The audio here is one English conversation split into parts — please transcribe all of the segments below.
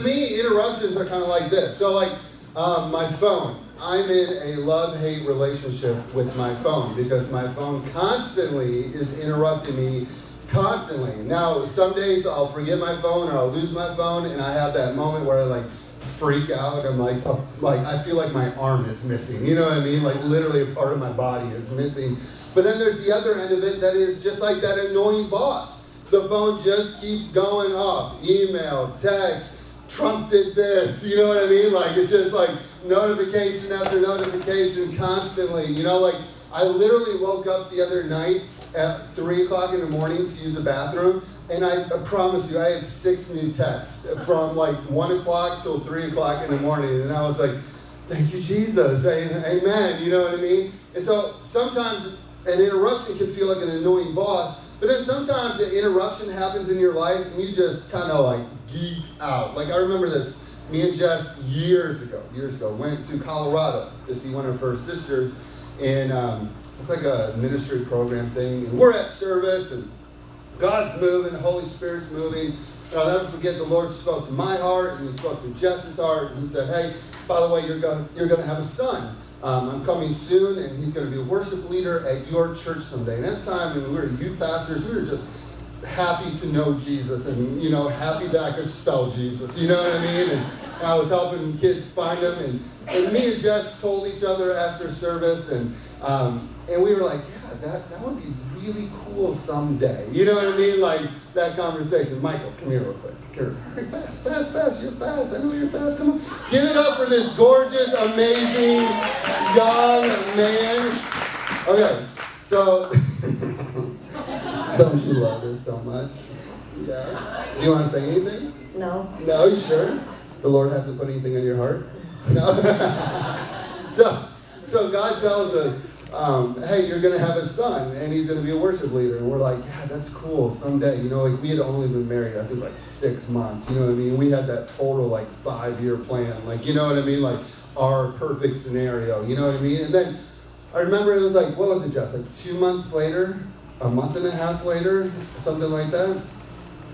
to me, interruptions are kind of like this. So, like um, my phone. I'm in a love hate relationship with my phone because my phone constantly is interrupting me constantly. Now, some days I'll forget my phone or I'll lose my phone, and I have that moment where I like freak out. I'm like, uh, like I feel like my arm is missing. You know what I mean? Like literally a part of my body is missing. But then there's the other end of it that is just like that annoying boss. The phone just keeps going off. Email, text, Trump did this. You know what I mean? Like it's just like notification after notification constantly. You know, like I literally woke up the other night at three o'clock in the morning to use the bathroom, and I, I promise you, I had six new texts from like one o'clock till three o'clock in the morning, and I was like, "Thank you, Jesus, Amen." You know what I mean? And so sometimes an interruption can feel like an annoying boss, but then sometimes an interruption happens in your life, and you just kind of like geek out. Like I remember this. Me and Jess years ago, years ago, went to Colorado to see one of her sisters, and um, it's like a ministry program thing. And we're at service, and God's moving, the Holy Spirit's moving. And I'll never forget the Lord spoke to my heart, and He spoke to Jess's heart, and He said, "Hey, by the way, you're going you're going to have a son." Um, I'm coming soon, and he's going to be a worship leader at your church someday. And at that time, mean, we were youth pastors. We were just happy to know Jesus and, you know, happy that I could spell Jesus. You know what I mean? And I was helping kids find him. And, and me and Jess told each other after service, and, um, and we were like, yeah, that, that would be really cool someday. You know what I mean? Like that conversation. Michael, come here real quick. Here, hurry, fast, fast, fast. You're fast. I know you're fast. Come on. Give it up for this gorgeous, amazing young man. Okay, so don't you love this so much? Yeah. Do you want to say anything? No. No, you sure? The Lord hasn't put anything in your heart? No. so, so God tells us, um, hey, you're going to have a son, and he's going to be a worship leader. And we're like, yeah, that's cool. Someday, you know, like we had only been married, I think, like six months. You know what I mean? We had that total like five year plan. Like, you know what I mean? Like our perfect scenario. You know what I mean? And then I remember it was like, what was it, Jess? Like two months later, a month and a half later, something like that.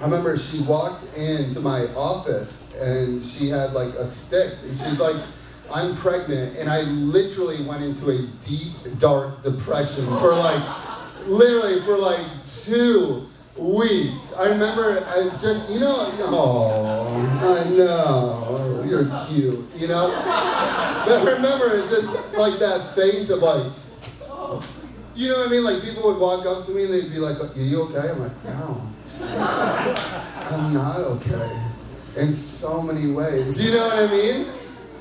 I remember she walked into my office and she had like a stick and she's like, I'm pregnant. And I literally went into a deep, dark depression for like, literally for like two weeks. I remember I just, you know, oh, I know, you're cute, you know? But I remember just like that face of like, you know what I mean? Like people would walk up to me and they'd be like, are you okay? I'm like, no. I'm not okay in so many ways. You know what I mean?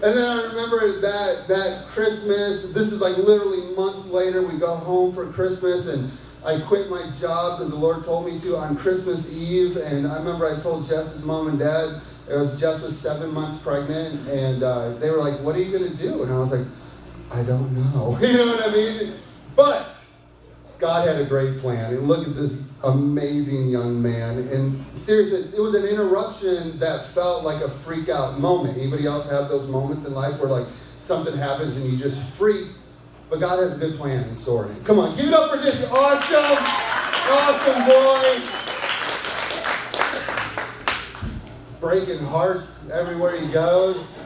And then I remember that that Christmas. This is like literally months later. We go home for Christmas, and I quit my job because the Lord told me to on Christmas Eve. And I remember I told Jess's mom and dad. It was Jess was seven months pregnant, and uh, they were like, "What are you gonna do?" And I was like, "I don't know." you know what I mean? But God had a great plan. And look at this amazing young man. And seriously, it was an interruption that felt like a freak out moment. Anybody else have those moments in life where like something happens and you just freak? But God has a good plan in store. Come on, give it up for this awesome, awesome boy. Breaking hearts everywhere he goes.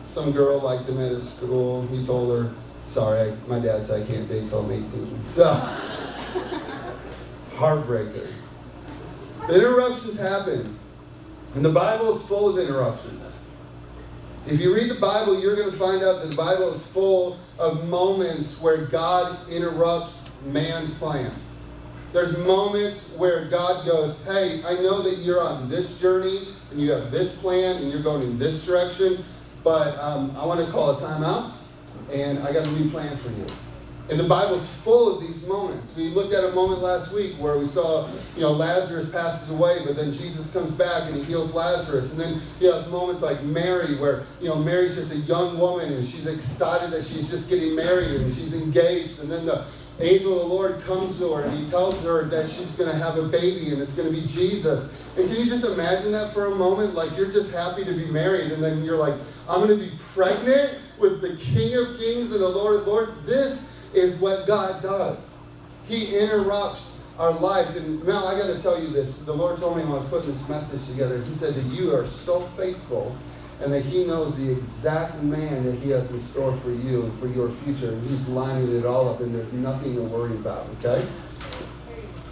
Some girl liked him at his school. He told her, Sorry, my dad said I can't date till I'm 18. So, heartbreaker. Interruptions happen. And the Bible is full of interruptions. If you read the Bible, you're going to find out that the Bible is full of moments where God interrupts man's plan. There's moments where God goes, Hey, I know that you're on this journey and you have this plan and you're going in this direction, but um, I want to call a timeout and I got a new plan for you. And the Bible's full of these moments. We looked at a moment last week where we saw, you know, Lazarus passes away, but then Jesus comes back and he heals Lazarus. And then you have moments like Mary, where, you know, Mary's just a young woman and she's excited that she's just getting married and she's engaged. And then the angel of the Lord comes to her and he tells her that she's going to have a baby and it's going to be Jesus. And can you just imagine that for a moment? Like you're just happy to be married and then you're like, I'm going to be pregnant with the King of Kings and the Lord of Lords. This is what God does. He interrupts our lives. and Mel, I got to tell you this. The Lord told me when I was putting this message together, He said that you are so faithful and that He knows the exact man that He has in store for you and for your future, and He's lining it all up, and there's nothing to worry about, okay?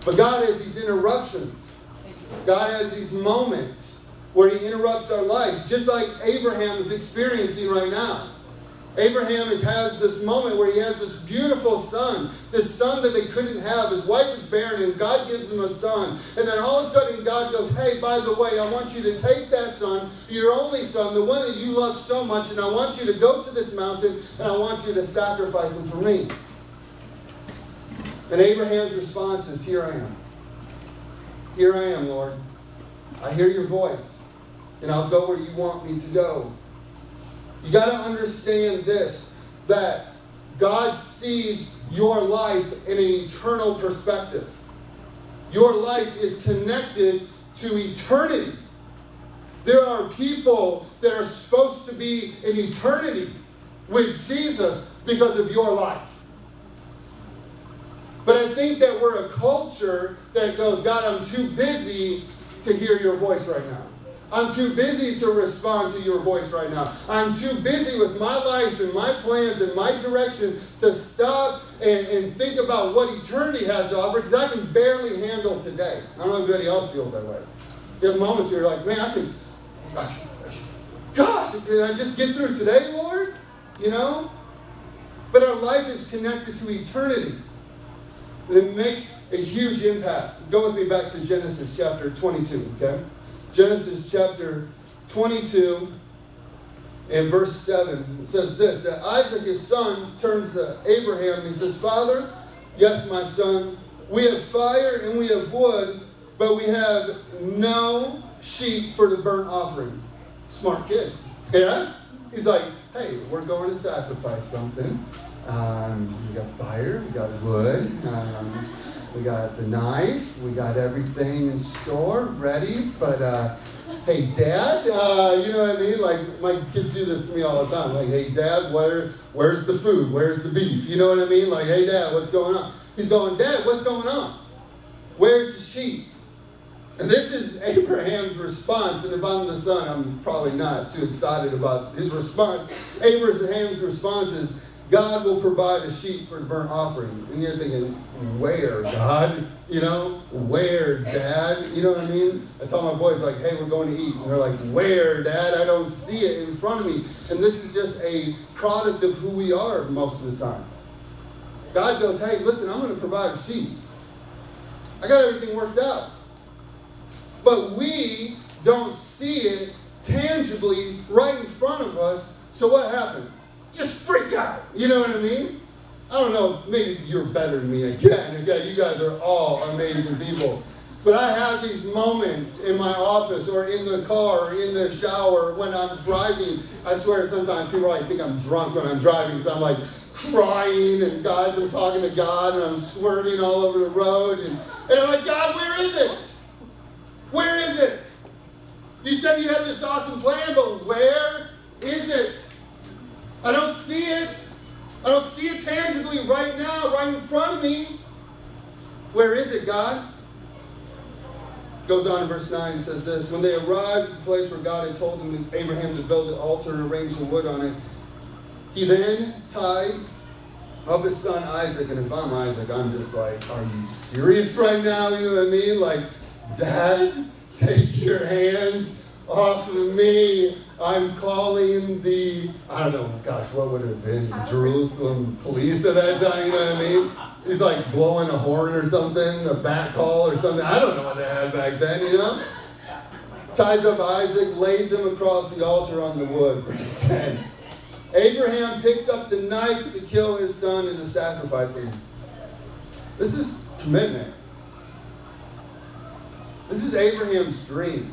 But God has these interruptions. God has these moments where He interrupts our life, just like Abraham is experiencing right now. Abraham has this moment where he has this beautiful son, this son that they couldn't have. His wife is barren, and God gives him a son. And then all of a sudden, God goes, Hey, by the way, I want you to take that son, your only son, the one that you love so much, and I want you to go to this mountain, and I want you to sacrifice him for me. And Abraham's response is, Here I am. Here I am, Lord. I hear your voice, and I'll go where you want me to go. You got to understand this that God sees your life in an eternal perspective. Your life is connected to eternity. There are people that are supposed to be in eternity with Jesus because of your life. But I think that we're a culture that goes, God, I'm too busy to hear your voice right now. I'm too busy to respond to your voice right now. I'm too busy with my life and my plans and my direction to stop and, and think about what eternity has to offer because I can barely handle today. I don't know if anybody else feels that way. You have moments where you're like, man, I can, gosh, gosh, can I just get through today, Lord? You know? But our life is connected to eternity. it makes a huge impact. Go with me back to Genesis chapter 22, okay? Genesis chapter 22 and verse 7 says this that Isaac, his son, turns to Abraham and he says, Father, yes, my son, we have fire and we have wood, but we have no sheep for the burnt offering. Smart kid. Yeah? He's like, hey, we're going to sacrifice something. Um, we got fire, we got wood. Um, we got the knife. We got everything in store, ready. But uh, hey, Dad, uh, you know what I mean? Like my kids do this to me all the time. Like, hey, Dad, where where's the food? Where's the beef? You know what I mean? Like, hey, Dad, what's going on? He's going, Dad, what's going on? Where's the sheep? And this is Abraham's response. And if I'm the son, I'm probably not too excited about his response. Abraham's response is, God will provide a sheep for the burnt offering. And you're thinking, where, God? You know, where, Dad? You know what I mean? I tell my boys, like, hey, we're going to eat. And they're like, where, Dad? I don't see it in front of me. And this is just a product of who we are most of the time. God goes, hey, listen, I'm going to provide a sheep. I got everything worked out. But we don't see it tangibly right in front of us. So what happens? Just freak out. You know what I mean? I don't know, maybe you're better than me again. You guys are all amazing people. But I have these moments in my office or in the car or in the shower when I'm driving. I swear sometimes people like think I'm drunk when I'm driving because I'm like crying and God, I'm talking to God and I'm swerving all over the road. And, and I'm like, God, where is it? Where is it? You said you had this awesome plan, but where is don't see it. I don't see it tangibly right now, right in front of me. Where is it, God? Goes on in verse 9 says this When they arrived at the place where God had told them, Abraham to build an altar and arrange the wood on it, he then tied up his son Isaac. And if I'm Isaac, I'm just like, Are you serious right now? You know what I mean? Like, Dad, take your hands off of me. I'm calling the, I don't know, gosh, what would it have been? The Jerusalem police at that time, you know what I mean? He's like blowing a horn or something, a bat call or something. I don't know what they had back then, you know? Ties up Isaac, lays him across the altar on the wood. Verse 10. Abraham picks up the knife to kill his son and to sacrifice him. This is commitment. This is Abraham's dream.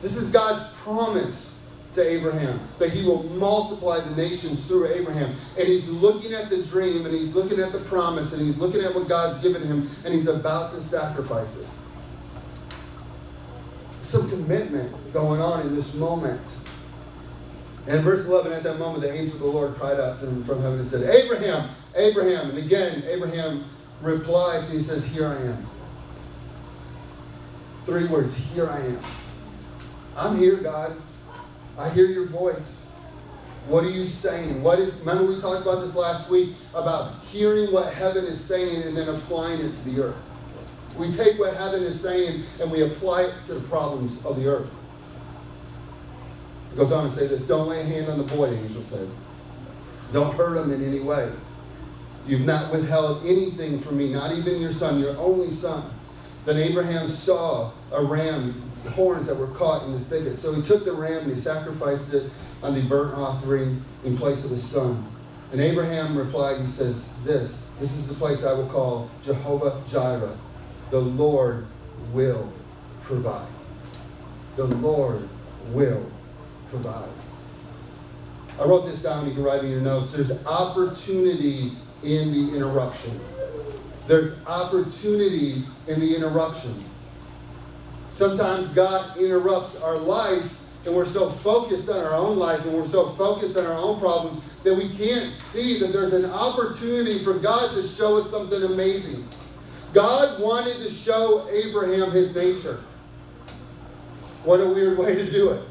This is God's promise to Abraham, that he will multiply the nations through Abraham. And he's looking at the dream and he's looking at the promise and he's looking at what God's given him and he's about to sacrifice it. Some commitment going on in this moment. And verse 11, at that moment, the angel of the Lord cried out to him from heaven and said, Abraham, Abraham. And again, Abraham replies and he says, Here I am. three words Here I am. I'm here, God. I hear your voice. What are you saying? What is, remember we talked about this last week about hearing what heaven is saying and then applying it to the earth. We take what heaven is saying and we apply it to the problems of the earth. It goes on to say this Don't lay a hand on the boy, angel said. Don't hurt him in any way. You've not withheld anything from me, not even your son, your only son. Then Abraham saw a ram, horns that were caught in the thicket. So he took the ram and he sacrificed it on the burnt offering in place of the son. And Abraham replied, he says, This, this is the place I will call Jehovah Jireh. The Lord will provide. The Lord will provide. I wrote this down, you can write in your notes. There's opportunity in the interruption. There's opportunity in the interruption. Sometimes God interrupts our life and we're so focused on our own life and we're so focused on our own problems that we can't see that there's an opportunity for God to show us something amazing. God wanted to show Abraham his nature. What a weird way to do it.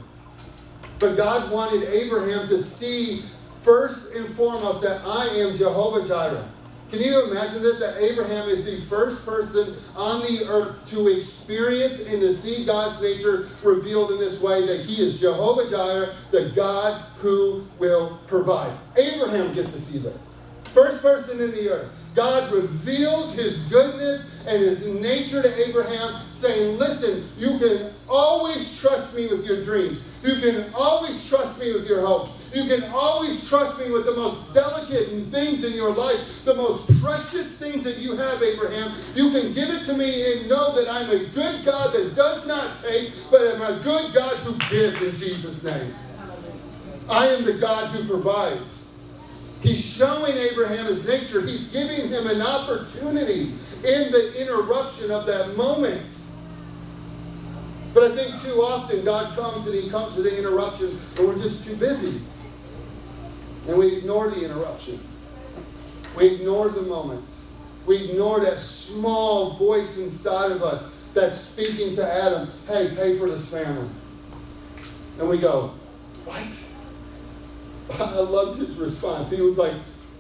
But God wanted Abraham to see first and foremost that I am Jehovah Jireh. Can you imagine this? That Abraham is the first person on the earth to experience and to see God's nature revealed in this way that he is Jehovah Jireh, the God who will provide. Abraham gets to see this. First person in the earth. God reveals his goodness and his nature to Abraham, saying, Listen, you can always trust me with your dreams. You can always trust me with your hopes. You can always trust me with the most delicate things in your life, the most precious things that you have, Abraham. You can give it to me and know that I'm a good God that does not take, but I'm a good God who gives in Jesus' name. I am the God who provides. He's showing Abraham his nature. He's giving him an opportunity in the interruption of that moment. But I think too often God comes and he comes to the interruption and we're just too busy. And we ignore the interruption. We ignore the moment. We ignore that small voice inside of us that's speaking to Adam, hey, pay for this family. And we go, what? I loved his response. He was like,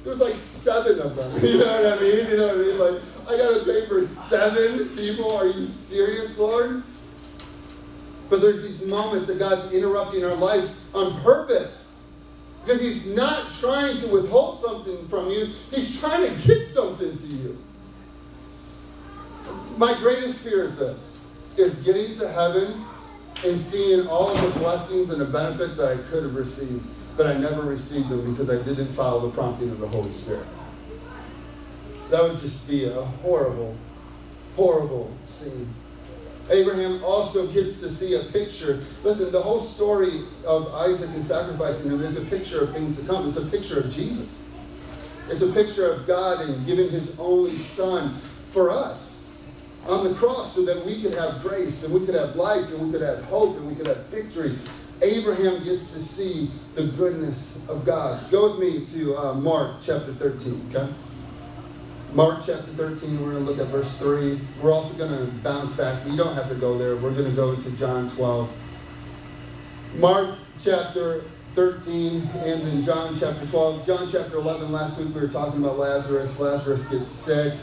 there's like seven of them. You know what I mean? You know what I mean? Like, I got to pay for seven people. Are you serious, Lord? But there's these moments that God's interrupting our life on purpose. Because He's not trying to withhold something from you, He's trying to get something to you. My greatest fear is this is getting to heaven and seeing all of the blessings and the benefits that I could have received but I never received them because I didn't follow the prompting of the Holy Spirit. That would just be a horrible, horrible scene. Abraham also gets to see a picture. Listen, the whole story of Isaac and sacrificing him is a picture of things to come. It's a picture of Jesus. It's a picture of God and giving his only son for us on the cross so that we could have grace and we could have life and we could have hope and we could have victory Abraham gets to see the goodness of God. Go with me to uh, Mark chapter 13, okay? Mark chapter 13, we're going to look at verse 3. We're also going to bounce back. You don't have to go there. We're going to go into John 12. Mark chapter 13 and then John chapter 12. John chapter 11, last week we were talking about Lazarus. Lazarus gets sick,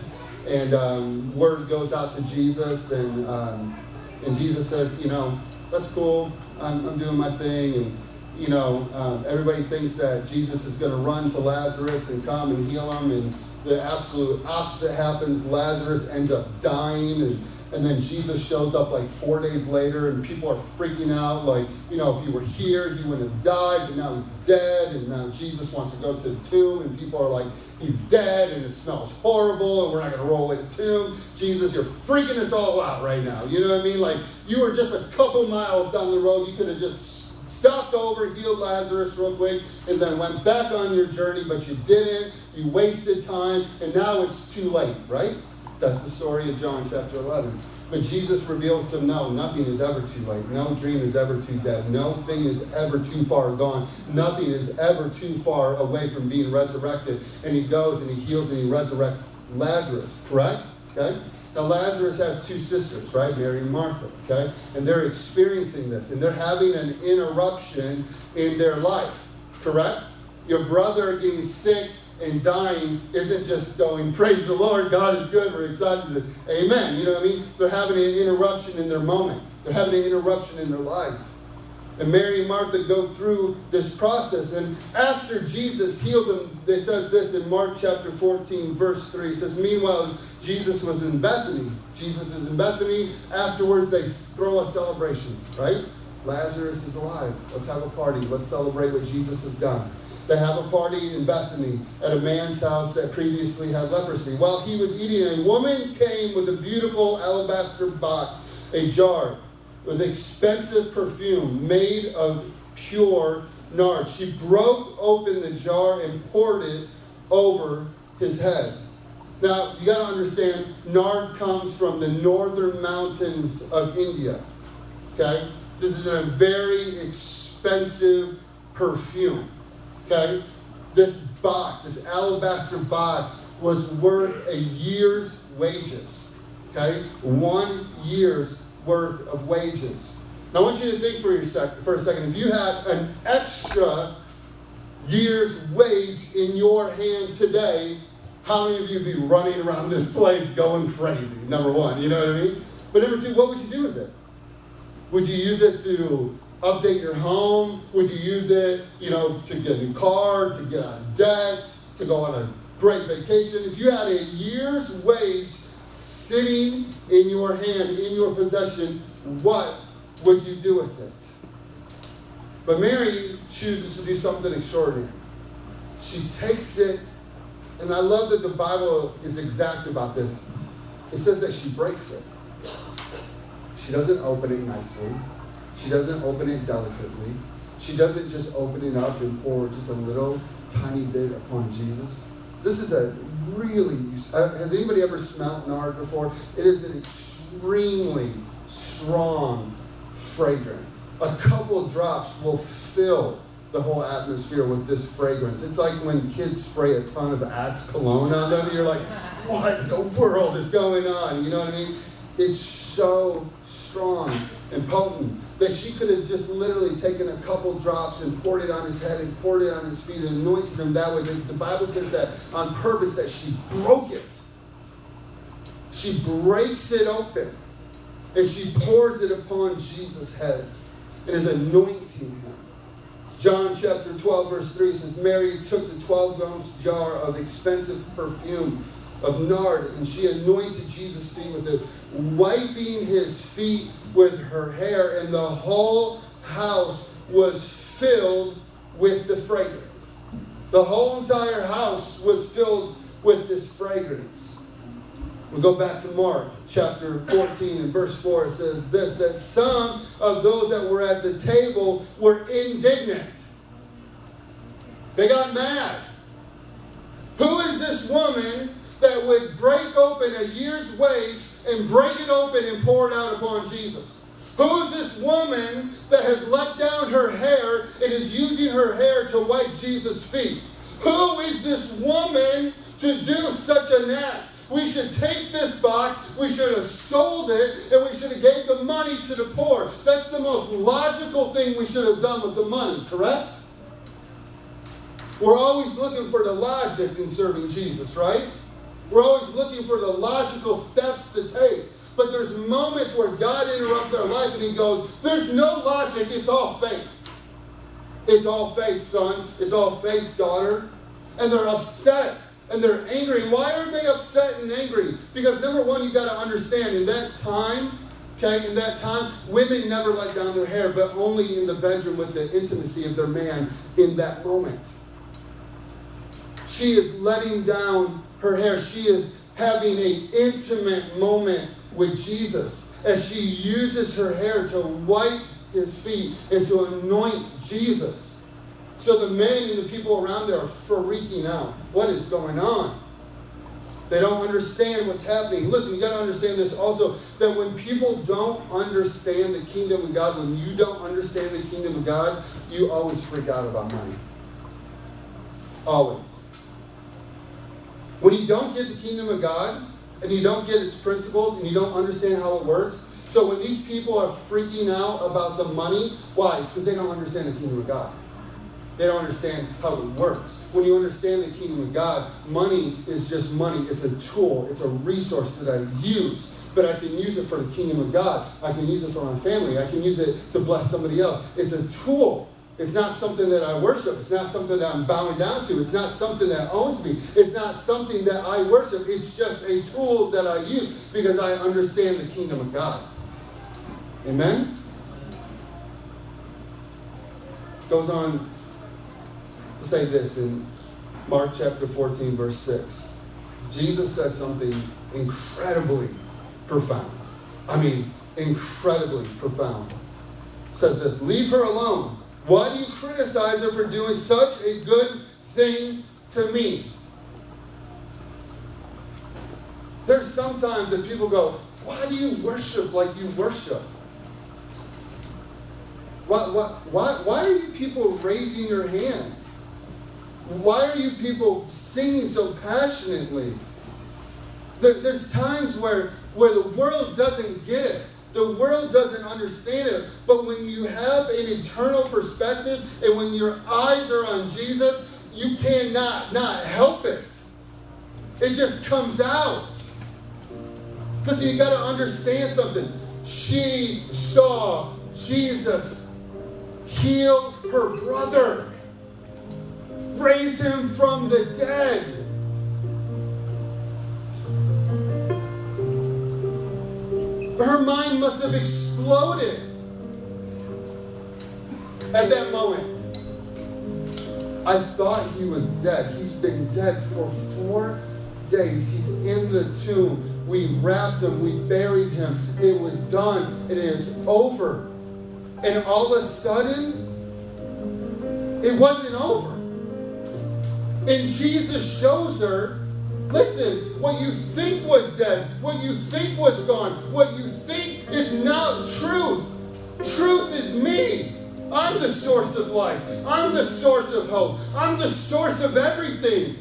and um, word goes out to Jesus, and, um, and Jesus says, You know, that's cool. I'm, I'm doing my thing. And, you know, um, everybody thinks that Jesus is going to run to Lazarus and come and heal him. And the absolute opposite happens. Lazarus ends up dying. And, and then Jesus shows up like four days later, and people are freaking out. Like, you know, if he were here, he wouldn't have died, but now he's dead. And now Jesus wants to go to the tomb, and people are like, he's dead, and it smells horrible, and we're not going to roll away the tomb. Jesus, you're freaking us all out right now. You know what I mean? Like, you were just a couple miles down the road. You could have just stopped over, healed Lazarus real quick, and then went back on your journey, but you didn't. You wasted time, and now it's too late, right? That's the story of John chapter 11. But Jesus reveals to no, nothing is ever too late. No dream is ever too dead. No thing is ever too far gone. Nothing is ever too far away from being resurrected. And he goes and he heals and he resurrects Lazarus, correct? Okay? Now, Lazarus has two sisters, right? Mary and Martha, okay? And they're experiencing this, and they're having an interruption in their life, correct? Your brother getting sick and dying isn't just going, praise the Lord, God is good, we're excited. To, Amen. You know what I mean? They're having an interruption in their moment, they're having an interruption in their life. And Mary and Martha go through this process. And after Jesus healed them, they says this in Mark chapter 14, verse 3. It says, Meanwhile, Jesus was in Bethany. Jesus is in Bethany. Afterwards, they throw a celebration, right? Lazarus is alive. Let's have a party. Let's celebrate what Jesus has done. They have a party in Bethany at a man's house that previously had leprosy. While he was eating, a woman came with a beautiful alabaster box, a jar with expensive perfume made of pure nard. She broke open the jar and poured it over his head. Now, you got to understand, nard comes from the northern mountains of India. Okay? This is a very expensive perfume. Okay? This box, this alabaster box, was worth a year's wages. Okay? One year's worth of wages. Now, I want you to think for, your sec- for a second. If you had an extra year's wage in your hand today, how many of you would be running around this place going crazy? Number one, you know what I mean? But number two, what would you do with it? Would you use it to update your home? Would you use it, you know, to get a new car, to get out of debt, to go on a great vacation? If you had a year's wage sitting in your hand, in your possession, what would you do with it? But Mary chooses to do something extraordinary. She takes it, and I love that the Bible is exact about this. It says that she breaks it. She doesn't open it nicely. She doesn't open it delicately. She doesn't just open it up and pour just a little tiny bit upon Jesus. This is a really, has anybody ever smelled nard before? It is an extremely strong fragrance. A couple drops will fill the whole atmosphere with this fragrance. It's like when kids spray a ton of Axe cologne on them, you're like, what in the world is going on? You know what I mean? It's so strong and potent that she could have just literally taken a couple drops and poured it on his head and poured it on his feet and anointed him that way. The Bible says that on purpose that she broke it. She breaks it open and she pours it upon Jesus' head and is anointing him. John chapter 12, verse 3 says, Mary took the 12 ounce jar of expensive perfume of nard, and she anointed Jesus' feet with it, wiping his feet with her hair, and the whole house was filled with the fragrance. The whole entire house was filled with this fragrance. We go back to Mark chapter 14 and verse 4. It says this that some of those that were at the table were indignant. They got mad. Who is this woman that would break open a year's wage and break it open and pour it out upon Jesus? Who is this woman that has let down her hair and is using her hair to wipe Jesus' feet? Who is this woman to do such an act? We should take this box, we should have sold it, and we should have gave the money to the poor. That's the most logical thing we should have done with the money, correct? We're always looking for the logic in serving Jesus, right? We're always looking for the logical steps to take. But there's moments where God interrupts our life and He goes, There's no logic, it's all faith. It's all faith, son. It's all faith, daughter. And they're upset and they're angry. Why are they upset and angry? Because number one, you got to understand in that time, okay, in that time, women never let down their hair, but only in the bedroom with the intimacy of their man in that moment. She is letting down her hair. She is having an intimate moment with Jesus as she uses her hair to wipe his feet and to anoint Jesus. So the men and the people around there are freaking out. What is going on? They don't understand what's happening. Listen, you got to understand this also that when people don't understand the kingdom of God, when you don't understand the kingdom of God, you always freak out about money. Always. When you don't get the kingdom of God, and you don't get its principles and you don't understand how it works. So when these people are freaking out about the money, why? It's because they don't understand the kingdom of God. They don't understand how it works. When you understand the kingdom of God, money is just money. It's a tool, it's a resource that I use. But I can use it for the kingdom of God. I can use it for my family. I can use it to bless somebody else. It's a tool. It's not something that I worship. It's not something that I'm bowing down to. It's not something that owns me. It's not something that I worship. It's just a tool that I use because I understand the kingdom of God. Amen? Goes on to say this in Mark chapter 14, verse 6. Jesus says something incredibly profound. I mean, incredibly profound. Says this Leave her alone. Why do you criticize her for doing such a good thing to me? There's sometimes that people go, Why do you worship like you worship? Why, why, why, why are you people raising your hands? Why are you people singing so passionately? There, there's times where, where the world doesn't get it. The world doesn't understand it. But when you have an eternal perspective and when your eyes are on Jesus, you cannot not help it. It just comes out. Listen, you got to understand something. She saw Jesus heal her brother, raise him from the dead. Her mind must have exploded at that moment. I thought he was dead. He's been dead for four days. He's in the tomb. We wrapped him, we buried him. It was done, and it's over. And all of a sudden, it wasn't over. And Jesus shows her Listen, what you think was dead, what you think was gone, what you think is not truth. Truth is me. I'm the source of life. I'm the source of hope. I'm the source of everything.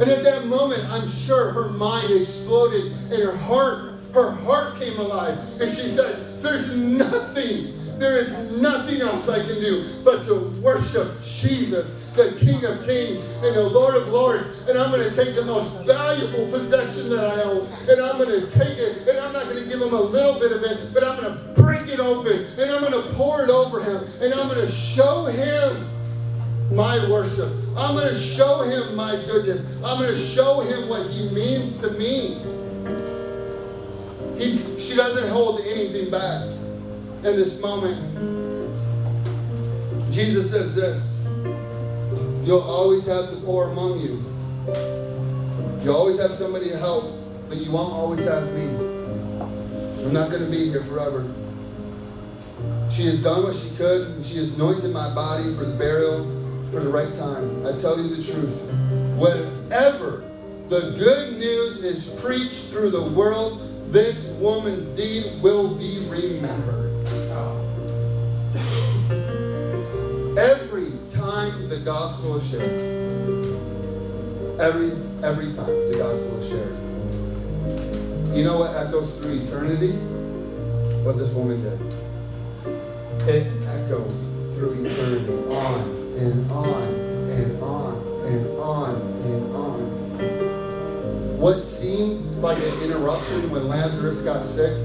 And at that moment, I'm sure her mind exploded and her heart, her heart came alive. And she said, There's nothing, there is nothing else I can do but to worship Jesus the King of Kings and the Lord of Lords, and I'm going to take the most valuable possession that I own, and I'm going to take it, and I'm not going to give him a little bit of it, but I'm going to break it open, and I'm going to pour it over him, and I'm going to show him my worship. I'm going to show him my goodness. I'm going to show him what he means to me. He, she doesn't hold anything back in this moment. Jesus says this. You'll always have the poor among you. You'll always have somebody to help, but you won't always have me. I'm not going to be here forever. She has done what she could, and she has anointed my body for the burial for the right time. I tell you the truth. Whatever the good news is preached through the world, this woman's deed will be remembered. The gospel is shared, every every time the gospel is shared, you know what echoes through eternity? What this woman did. It echoes through eternity on and on and on and on and on. What seemed like an interruption when Lazarus got sick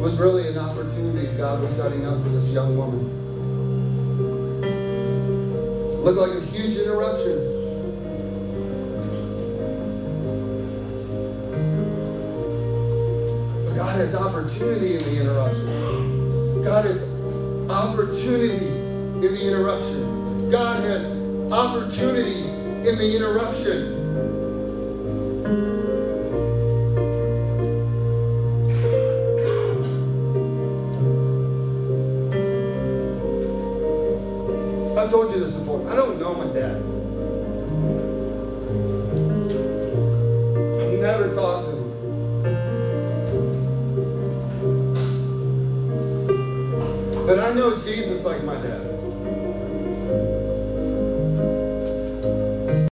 was really an opportunity God was setting up for this young woman. Interruption. But God has opportunity in the interruption. God has opportunity in the interruption. God has opportunity in the interruption. I've told you this